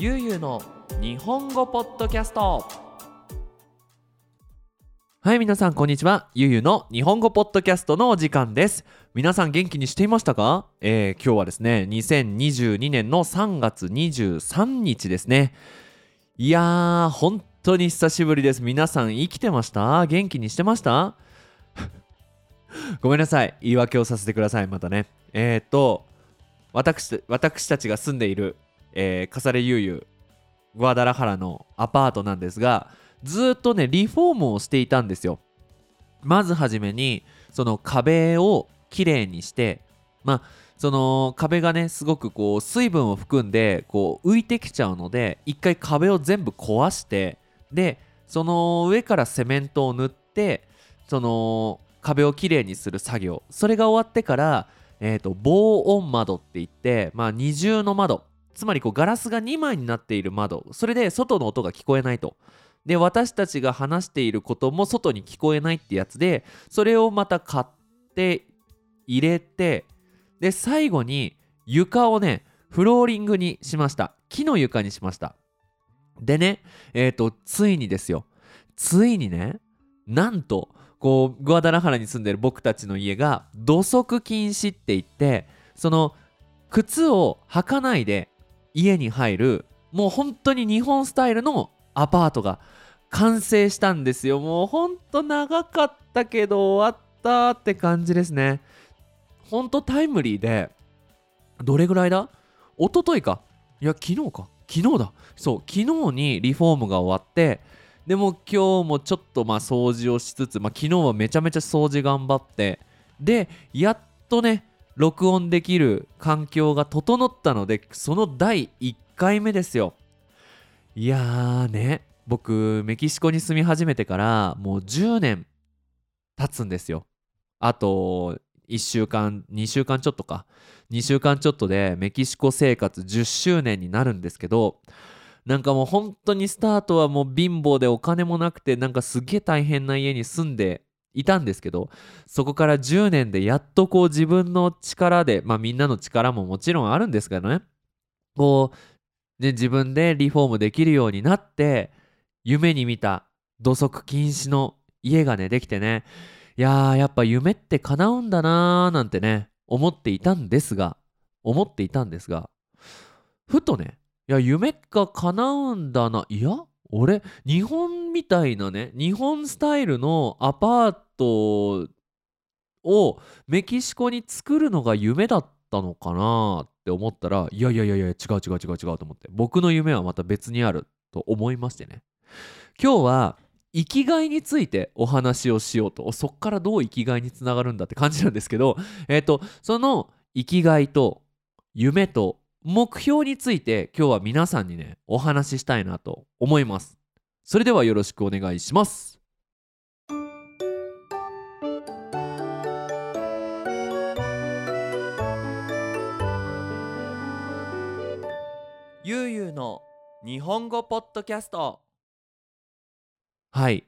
ゆうゆうの日本語ポッドキャスト。はい皆さんこんにちは。ゆうゆうの日本語ポッドキャストのお時間です。皆さん元気にしていましたか、えー、今日はですね2022年の3月23日ですね。いやー本当に久しぶりです。皆さん生きてました？元気にしてました？ごめんなさい。言い訳をさせてくださいまたね。えー、っと私私たちが住んでいるえー、カサレユーユーグアダラハラのアパートなんですがずっとねリフォームをしていたんですよ。まずはじめにその壁をきれいにしてまあその壁がねすごくこう水分を含んでこう浮いてきちゃうので一回壁を全部壊してでその上からセメントを塗ってその壁をきれいにする作業。それが終わってからえーと、防音窓って言って、まあ、二重の窓。つまりこうガラスが2枚になっている窓。それで外の音が聞こえないと。で私たちが話していることも外に聞こえないってやつでそれをまた買って入れてで最後に床をねフローリングにしました。木の床にしました。でねえっ、ー、とついにですよ。ついにねなんとこうグアダラハラに住んでる僕たちの家が土足禁止って言ってその靴を履かないで家に入るもう本当に日本スタイルのアパートが完成したんですよ。もうほんと長かったけど終わったって感じですね。ほんとタイムリーでどれぐらいだ？一昨日か？いや昨日か？昨日だ。そう昨日にリフォームが終わってでも今日もちょっとまあ掃除をしつつ、まあ、昨日はめちゃめちゃ掃除頑張ってでやっとね録音できる環境が整ったのでその第1回目ですよ。いやーね。僕メキシコに住み始めてからもう10年経つんですよ。あと1週間2週間ちょっとか。2週間ちょっとでメキシコ生活10周年になるんですけどなんかもう本当にスタートはもう貧乏でお金もなくてなんかすげえ大変な家に住んでいたんですけどそこから10年でやっとこう自分の力でまあみんなの力ももちろんあるんですけどね。こうね自分でリフォームできるようになって夢に見た土足禁止の家がねできてね。いやーやっぱ夢って叶うんだなーなんてね思っていたんですが思っていたんですがふとねいや夢が叶うんだないや俺日本みたいなね日本スタイルのアパートをメキシコに作るのが夢だったのかなって思ったらいやいやいやいや違う違う違う違うと思って僕の夢はまた別にあると思いましてね。今日は生きがいについてお話をしようとそっからどう生きがいにつながるんだって感じなんですけどえっ、ー、とその生きがいと夢と目標について今日は皆さんにねお話ししたいなと思います。それではよろしくお願いします。ゆうゆうの日本語ポッドキャスト。はい。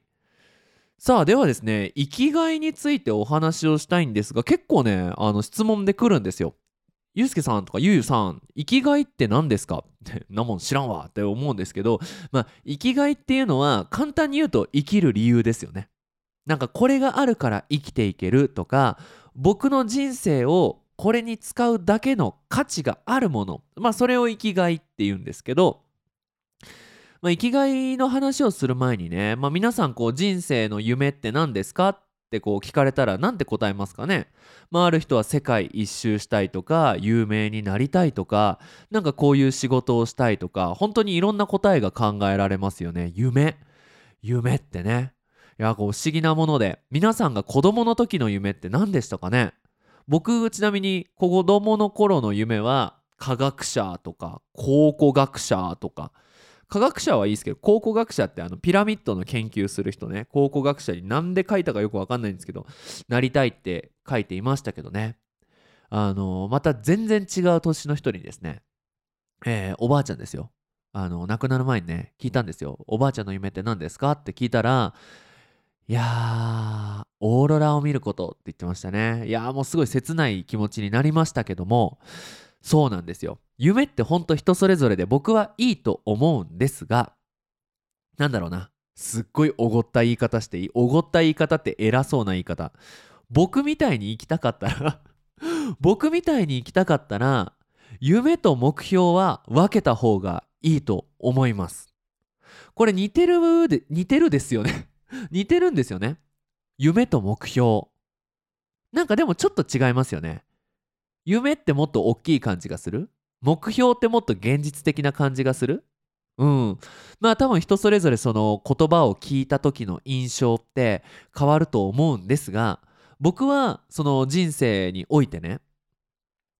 さあではですね生きがいについてお話をしたいんですが結構ねあの質問で来るんですよゆうすけさんとかゆうゆさん生きがいって何ですか？ってなもん知らんわって思うんですけどまあ生きがいっていうのは簡単に言うと生きる理由ですよね。なんかこれがあるから生きていけるとか僕の人生をこれに使うだけの価値があるもの。まあそれを生きがいって言うんですけどまあ、生きがいの話をする前にね、まあ、皆さんこう人生の夢って何ですか？っってこう聞かれたら何て答えますかね、まあ、ある人は世界一周したいとか有名になりたいとかなんかこういう仕事をしたいとか本当にいろんな答えが考えられますよね。夢？夢ってね。いやこう不思議なもので皆さんが子供の時の夢って何でしたかね？僕ちなみに子供の頃の夢は科学者とか考古学者とか科学者はいいですけど考古学者ってあのピラミッドの研究する人ね考古学者に何で書いたかよく分かんないんですけどなりたいって書いていましたけどね。あのまた全然違う年の人にですね、えー、おばあちゃんですよ。あの亡くなる前にね聞いたんですよ。おばあちゃんの夢って何ですかって聞いたらいやーオーロラを見ることって言ってましたね。いやーもうすごい切ない気持ちになりましたけどもそうなんですよ。夢ってほんと人それぞれで僕はいいと思うんですがなんだろうな。すっごいおごった言い方していい？おごった言い方って偉そうな言い方。僕みたいに生きたかったら 僕みたいに生きたかったら夢と目標は分けた方がいいと思います。これ似てるで似てるですよね。似てるんですよね。夢と目標。なんかでもちょっと違いますよね。夢ってもっと大きい感じがする？目標ってもっと現実的な感じがする？うん。まあ多分人それぞれその言葉を聞いた時の印象って変わると思うんですが僕はその人生においてね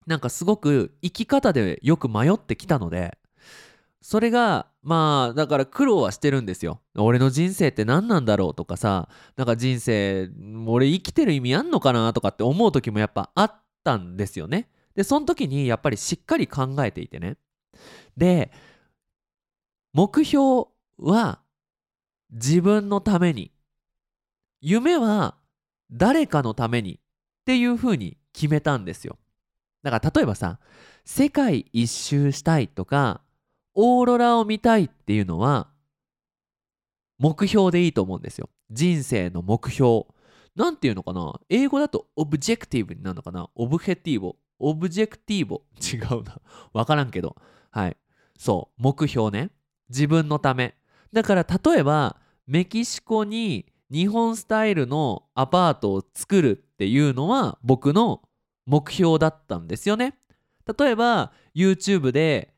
なんかすごく生き方でよく迷ってきたのでそれがまあだから苦労はしてるんですよ。俺の人生って何なんだろうとかさなんか人生俺生きてる意味あんのかなとかって思う時もやっぱあったんですよね。でその時にやっぱりしっかり考えていてね。で目標は自分のために夢は誰かのためにっていうふうに決めたんですよ。だから例えばさ世界一周したいとかオーロラを見たいっていうのは目標でいいと思うんですよ。人生の目標なんていうのかな？英語だと objective になるのかな？ objetivo objetivo 違うな。わからんけど。はい。そう。目標ね。自分のため。だから例えばメキシコに日本スタイルのアパートを作るっていうのは僕の目標だったんですよね。例えば YouTube で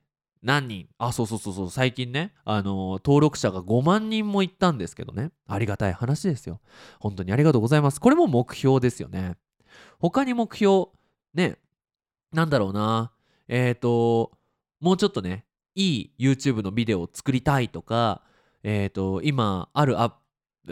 何人？あそうそうそうそう。最近ねあのー登録者が5万人もいったんですけどね。ありがたい話ですよ。本当にありがとうございます。これも目標ですよね。他に目標ねなんだろうな。えっ、ー、ともうちょっとねいい YouTube のビデオを作りたいとかえっ、ー、と今あるアップ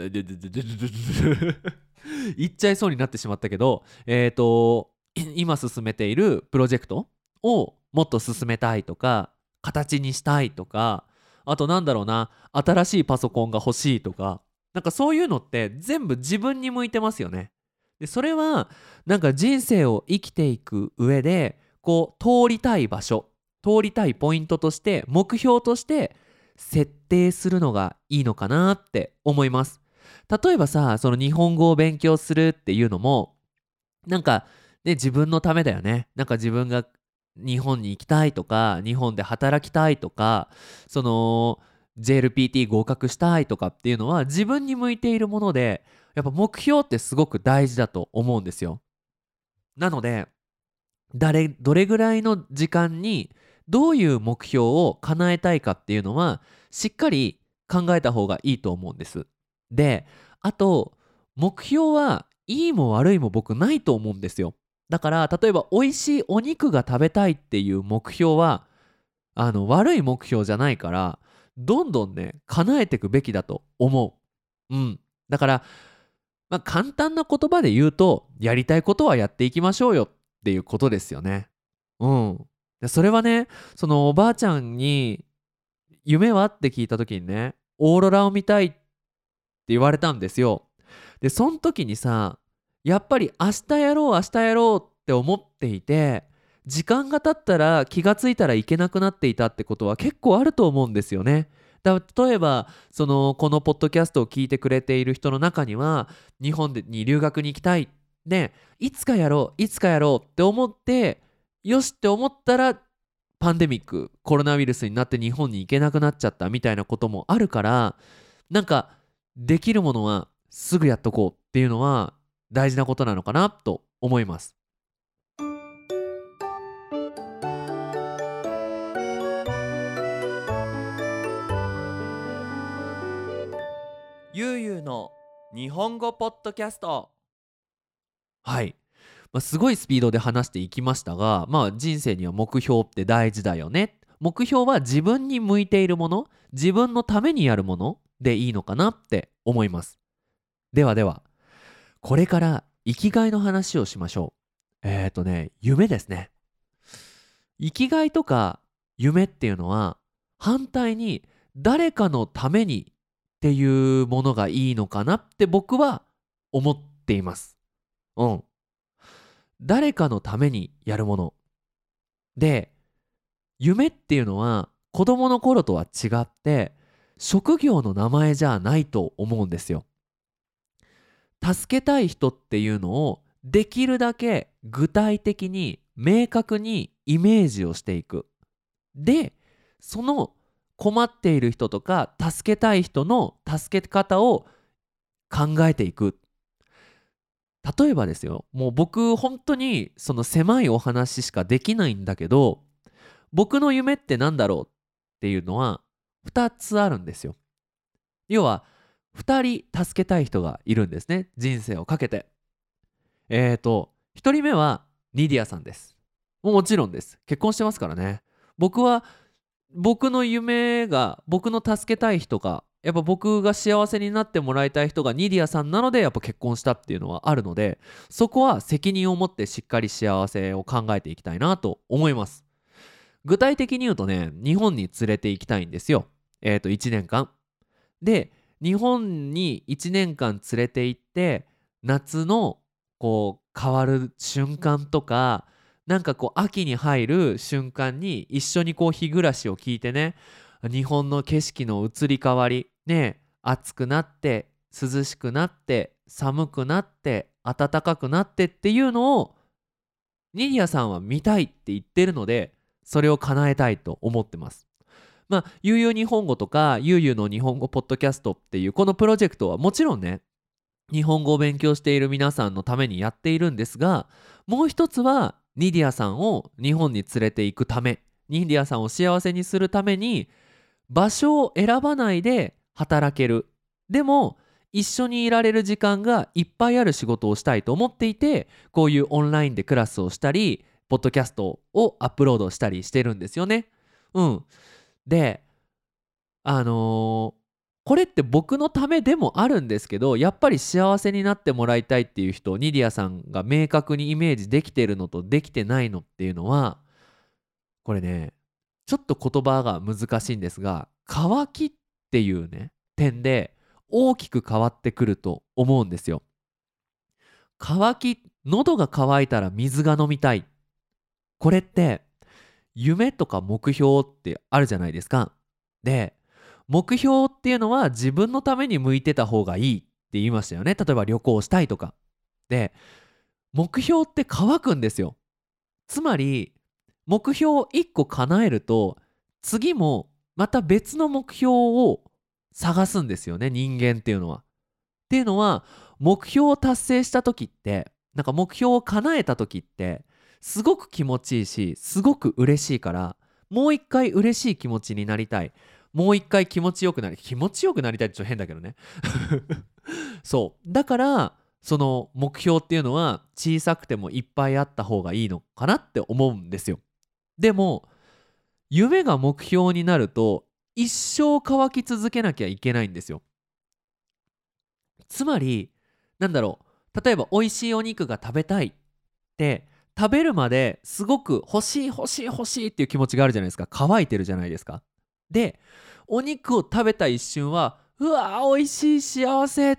言っちゃいそうになってしまったけどえっ、ー、と今進めているプロジェクトをもっと進めたいとか形にしたいとかあとなんだろうな新しいパソコンが欲しいとかなんかそういうのって全部自分に向いてますよね。でそれはなんか人生を生きていく上でこう通りたい場所通りたいポイントとして目標として設定するのがいいのかなって思います。例えばさその日本語を勉強するっていうのもなんかね自分のためだよね。なんか自分が日本に行きたいとか日本で働きたいとかその JLPT 合格したいとかっていうのは自分に向いているものでやっぱ目標ってすごく大事だと思うんですよ。なので誰どれぐらいの時間にどういう目標を叶えたいかっていうのはしっかり考えた方がいいと思うんです。であと目標はいいも悪いも僕ないと思うんですよ。だから例えば美味しいお肉が食べたいっていう目標はあの悪い目標じゃないからどんどんね叶えていくべきだと思う。うん、だから、まあ、簡単な言葉で言うとやりたいことはやっていきましょうよっていうことですよね。うん、でそれはねそのおばあちゃんに「夢は?」って聞いた時にね「オーロラを見たい」って言われたんですよ。でその時にさやっぱり明日やろう明日やろうって思っていて時間が経ったら気がついたらいけなくなっていたってことは結構あると思うんですよね。だ例えばそのこのポッドキャストを聞いてくれている人の中には日本に留学に行きたいねいつかやろういつかやろうって思ってよしって思ったらパンデミックコロナウイルスになって日本に行けなくなっちゃったみたいなこともあるからなんかできるものはすぐやっとこうっていうのは大事なことなのかなと思います。ゆうゆうの日本語ポッドキャスト。はい、まあ、すごいスピードで話していきましたがまあ人生には目標って大事だよね。目標は自分に向いているもの自分のためにやるものでいいのかなって思います。ではではこれから生きがいの話をしましょう。えっ、ー、とね、夢ですね。生きがいとか夢っていうのは反対に誰かのためにっていうものがいいのかなって僕は思っています。うん。誰かのためにやるもの。で夢っていうのは子供の頃とは違って職業の名前じゃないと思うんですよ。助けたい人っていうのをできるだけ具体的に明確にイメージをしていく。でその困っている人とか助けたい人の助け方を考えていく例えばですよもう僕本当にその狭いお話しかできないんだけど僕の夢って何だろうっていうのは2つあるんですよ要は2人助けたい人がいるんですね。人生をかけて。えーと1人目はニディアさんです。もちろんです。結婚してますからね。僕は僕の夢が僕の助けたい人がやっぱ僕が幸せになってもらいたい人がニディアさんなのでやっぱ結婚したっていうのはあるのでそこは責任を持ってしっかり幸せを考えていきたいなと思います。具体的に言うとね日本に連れて行きたいんですよ。えっ、ー、と1年間。で日本に1年間連れて行って夏のこう変わる瞬間とかなんかこう秋に入る瞬間に一緒にこう日暮らしを聞いてね日本の景色の移り変わりね暑くなって涼しくなって寒くなって暖かくなってっていうのをニディアさんは見たいって言ってるのでそれを叶えたいと思ってます。まあ、ゆうゆう日本語とか、ゆうゆうの日本語ポッドキャストっていうこのプロジェクトはもちろんね、日本語を勉強している皆さんのためにやっているんですが、もう一つはニディアさんを日本に連れて行くためニディアさんを幸せにするために場所を選ばないで働けるでも一緒にいられる時間がいっぱいある仕事をしたいと思っていてこういうオンラインでクラスをしたりポッドキャストをアップロードしたりしてるんですよね。うん、であのーこれって僕のためでもあるんですけどやっぱり幸せになってもらいたいっていう人ニディアさんが明確にイメージできてるのとできてないのっていうのはこれねちょっと言葉が難しいんですが乾きっていうね点で大きく変わってくると思うんですよ。乾き喉が渇いたら水が飲みたいこれって夢とか目標ってあるじゃないですか。で目標っていうのは自分のために向いてた方がいいって言いましたよね例えば旅行したいとかで目標って乾くんですよつまり目標を1個叶えると次もまた別の目標を探すんですよね人間っていうのは。っていうのは目標を達成した時ってなんか目標を叶えた時ってすごく気持ちいいしすごく嬉しいからもう一回嬉しい気持ちになりたい。もう一回気持ちよくなり気持ちよくなりたいってちょっと変だけどね。そう。だからその目標っていうのは小さくてもいっぱいあった方がいいのかなって思うんですよ。でも夢が目標になると一生乾き続けなきゃいけないんですよ。つまりなんだろう。例えば美味しいお肉が食べたいって食べるまですごく欲しい欲しい欲しいっていう気持ちがあるじゃないですか。乾いてるじゃないですか。でお肉を食べた一瞬はうわー美味しい幸せっ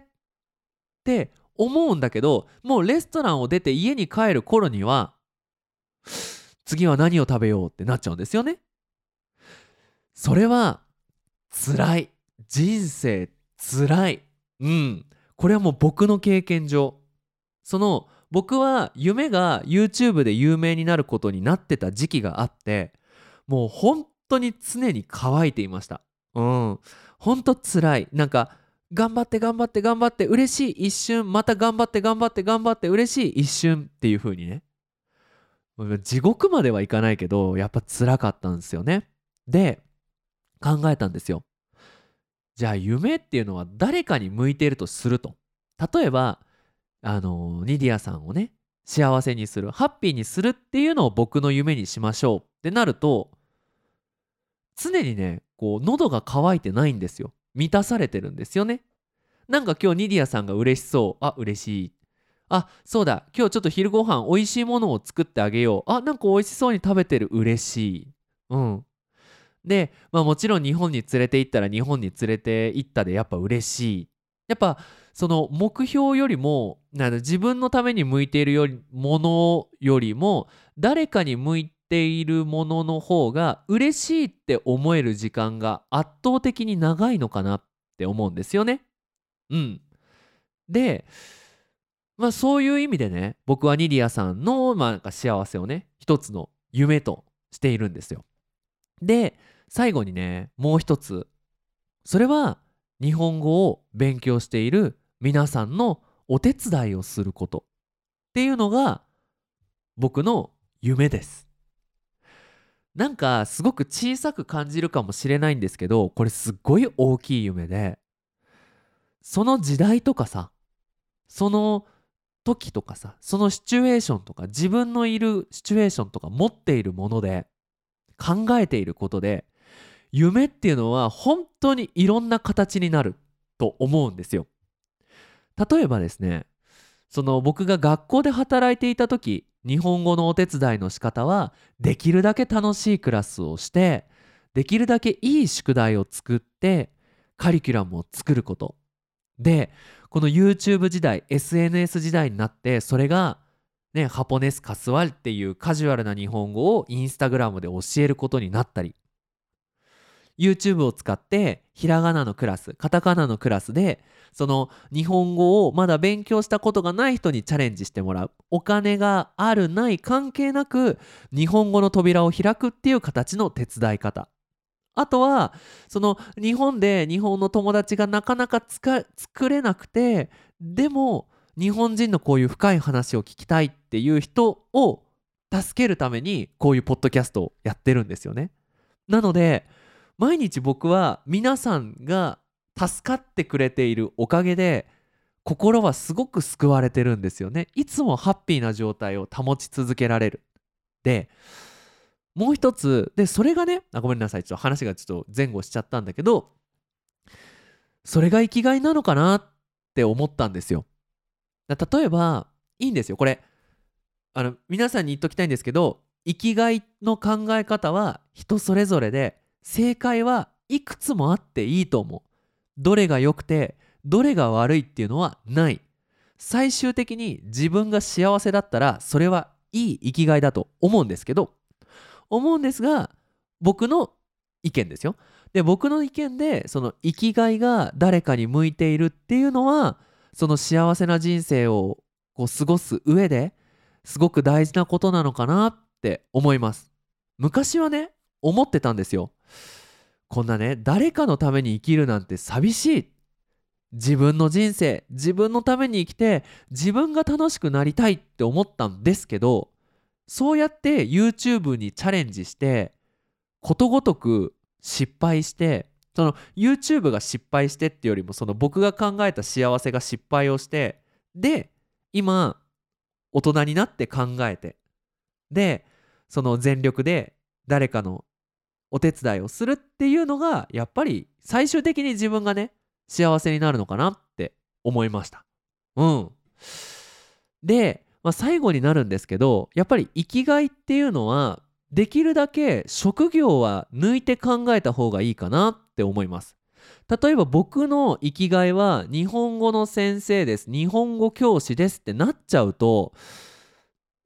て思うんだけどもうレストランを出て家に帰る頃には次は何を食べようってなっちゃうんですよね。それは辛い。人生辛い。うん。これはもう僕の経験上。その僕は夢が YouTube で有名になることになってた時期があってもう本当に常に乾いていました。うん。ほんと辛い。なんか頑張って頑張って頑張って嬉しい一瞬また頑張って頑張って頑張って嬉しい一瞬っていう風にね。地獄まではいかないけどやっぱ辛かったんですよね。で考えたんですよ。じゃあ夢っていうのは誰かに向いているとすると。例えばあのニディアさんをね幸せにするハッピーにするっていうのを僕の夢にしましょう。ってなると常にねこう喉が渇いてないんですよ。満たされてるんですよね。なんか今日ニディアさんが嬉しそう。あ嬉しい。あそうだ。今日ちょっと昼ご飯美味しいものを作ってあげよう。あなんか美味しそうに食べてる。嬉しい。うん。で、まあ、もちろん日本に連れて行ったら日本に連れて行ったでやっぱ嬉しい。やっぱその目標よりもなん自分のために向いているよりものよりも誰かに向いているものの方が嬉しいって思える時間が圧倒的に長いのかなって思うんですよね。うん。で、まあそういう意味でね、僕はニリアさんの、まあ、なんか幸せをね、一つの夢としているんですよ。で、最後にね、もう一つ。それは日本語を勉強している皆さんのお手伝いをすることっていうのが僕の夢です。なんかすごく小さく感じるかもしれないんですけどこれすっごい大きい夢でその時代とかさその時とかさそのシチュエーションとか自分のいるシチュエーションとか持っているもので考えていることで夢っていうのは本当にいろんな形になると思うんですよ。例えばですねその僕が学校で働いていた時日本語のお手伝いの仕方はできるだけ楽しいクラスをしてできるだけいい宿題を作ってカリキュラムを作ること。でこの YouTube 時代 SNS 時代になってそれがねハポネスカスワルっていうカジュアルな日本語をインスタグラムで教えることになったり YouTube を使ってひらがなのクラスカタカナのクラスでその日本語をまだ勉強したことがない人にチャレンジしてもらうお金があるない関係なく日本語の扉を開くっていう形の手伝い方あとはその日本で日本の友達がなかなか作れなくてでも日本人のこういう深い話を聞きたいっていう人を助けるためにこういうポッドキャストをやってるんですよね。なので毎日僕は皆さんが助かってくれているおかげで心はすごく救われてるんですよね。いつもハッピーな状態を保ち続けられる。でもう一つでそれがねあごめんなさい。ちょっと話がちょっと前後しちゃったんだけどそれが生きがいなのかなって思ったんですよ。例えばいいんですよ。これあの皆さんに言っときたいんですけど生きがいの考え方は人それぞれで正解はいくつもあっていいと思う。どれが良くてどれが悪いっていうのはない。最終的に自分が幸せだったらそれはいい生きがいだと思うんですけど思うんですが僕の意見ですよ。で僕の意見でその生きがいが誰かに向いているっていうのはその幸せな人生をこう過ごす上ですごく大事なことなのかなって思います。昔はね思ってたんですよ。こんなね誰かのために生きるなんて寂しい。自分の人生自分のために生きて自分が楽しくなりたいって思ったんですけどそうやって YouTube にチャレンジしてことごとく失敗してその YouTube が失敗してってよりもその僕が考えた幸せが失敗をしてで今大人になって考えてでその全力で誰かのお手伝いをするっていうのがやっぱり最終的に自分がね幸せになるのかなって思いました。うん。で、まあ、最後になるんですけどやっぱり生きがいっていうのはできるだけ職業は抜いて考えた方がいいかなって思います。例えば僕の生きがいは日本語の先生です日本語教師ですってなっちゃうと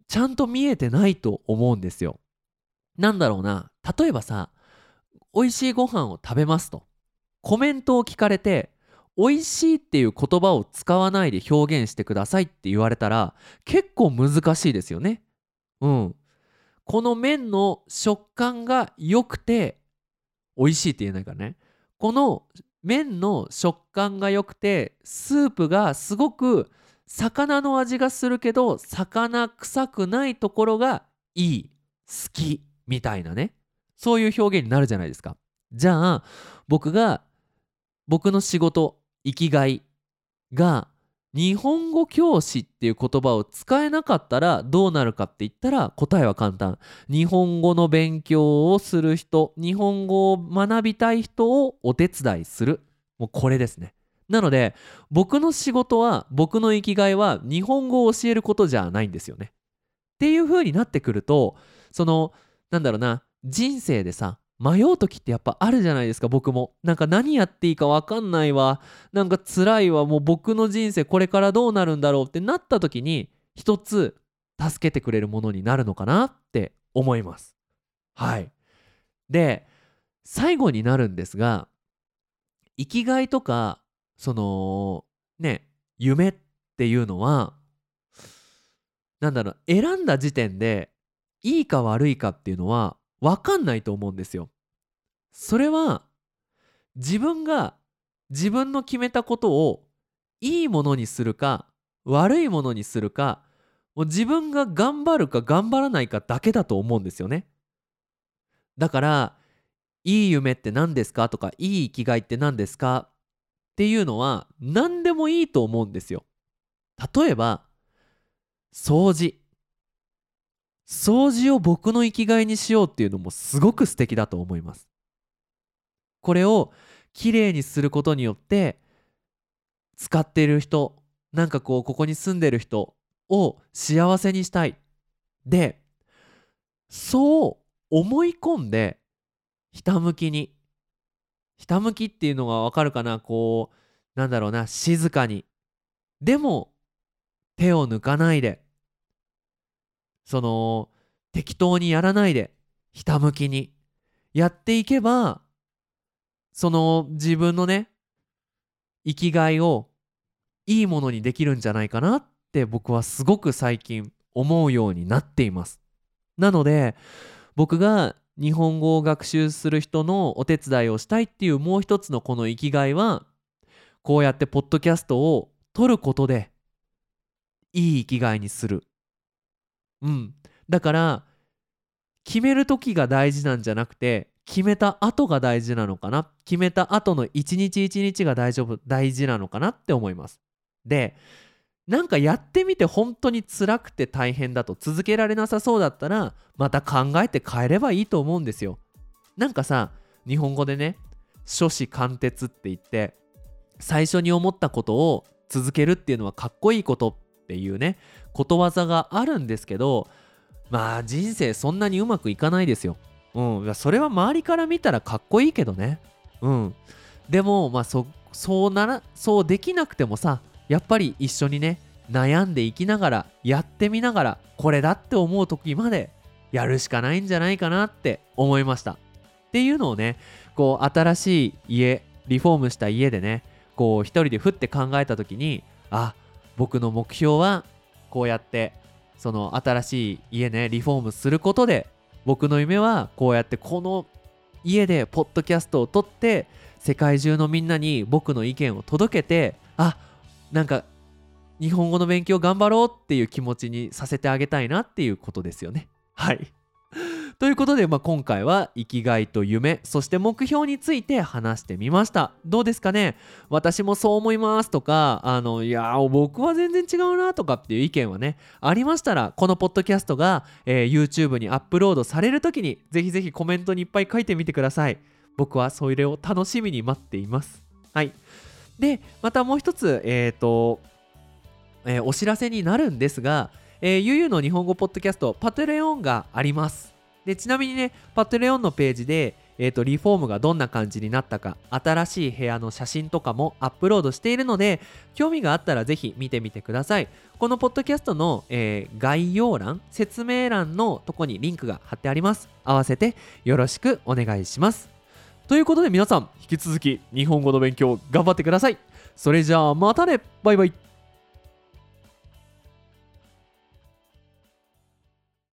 ちゃんと見えてないと思うんですよ。なんだろうな例えばさ美味しいご飯を食べますとコメントを聞かれて美味しいっていう言葉を使わないで表現してくださいって言われたら結構難しいですよね。うん。この麺の食感が良くて美味しいって言えないからね。この麺の食感が良くてスープがすごく魚の味がするけど魚臭くないところがいい好きみたいなねそういう表現になるじゃないですか。じゃあ僕が僕の仕事生きがいが日本語教師っていう言葉を使えなかったらどうなるかって言ったら答えは簡単。日本語の勉強をする人日本語を学びたい人をお手伝いする。もうこれですね。なので僕の仕事は僕の生きがいは日本語を教えることじゃないんですよね。っていう風になってくるとそのなんだろうな人生でさ迷う時ってやっぱあるじゃないですか僕も。なんか何やっていいか分かんないわ。なんか辛いわ。もう僕の人生これからどうなるんだろうってなった時に一つ助けてくれるものになるのかなって思います。はい。で最後になるんですが生きがいとかそのね夢っていうのはなんだろう選んだ時点でいいか悪いかっていうのは分かんないと思うんですよ。それは自分が自分の決めたことをいいものにするか悪いものにするかもう自分が頑張るか頑張らないかだけだと思うんですよね。だからいい夢って何ですか？とかいい生きがいって何ですか？っていうのは何でもいいと思うんですよ。例えば掃除掃除を僕の生きがいにしようっていうのもすごく素敵だと思います。これをきれいにすることによって使っている人なんかこうここに住んでる人を幸せにしたい。でそう思い込んでひたむきに。ひたむきっていうのがわかるかな？こうなんだろうな静かに。でも手を抜かないで。その適当にやらないでひたむきに。やっていけばその自分のね生きがいをいいものにできるんじゃないかなって僕はすごく最近思うようになっています。なので僕が日本語を学習する人のお手伝いをしたいっていうもう一つのこの生きがいはこうやってポッドキャストを撮ることでいい生きがいにする。うん。だから決める時が大事なんじゃなくて決めた後が大事なのかな？決めた後の一日一日が大丈夫大事なのかなって思います。でなんかやってみて本当に辛くて大変だと続けられなさそうだったらまた考えて変えればいいと思うんですよ。なんかさ日本語でね初子貫徹って言って最初に思ったことを続けるっていうのはかっこいいことっていうねことわざがあるんですけどまあ人生そんなにうまくいかないですよ。うん、それは周りから見たらかっこいいけどね。うん。でもまあそそうならそうできなくてもさやっぱり一緒にね悩んでいきながらやってみながらこれだって思う時までやるしかないんじゃないかなって思いました。っていうのをねこう新しい家リフォームした家でねこう一人でふって考えた時にあ僕の目標はこうやってその新しい家ねリフォームすることで僕の夢はこうやってこの家でポッドキャストを撮って世界中のみんなに僕の意見を届けてあなんか日本語の勉強頑張ろうっていう気持ちにさせてあげたいなっていうことですよね。はいということで、まあ、今回は生きがいと夢そして目標について話してみました。どうですかね？私もそう思いますとかあのいや僕は全然違うなとかっていう意見はねありましたらこのポッドキャストが、えー、YouTube にアップロードされる時にぜひぜひコメントにいっぱい書いてみてください。僕はそれを楽しみに待っています。はい。でまたもう一つえっ、ー、と、えー、お知らせになるんですがえー、ゆゆの日本語ポッドキャストパトレオンがあります。でちなみにねパトレオンのページでえーと、リフォームがどんな感じになったか新しい部屋の写真とかもアップロードしているので興味があったらぜひ見てみてください。このポッドキャストの、えー、概要欄説明欄のとこにリンクが貼ってあります。合わせてよろしくお願いします。ということで皆さん引き続き日本語の勉強頑張ってください。それじゃあまたね。バイバイ。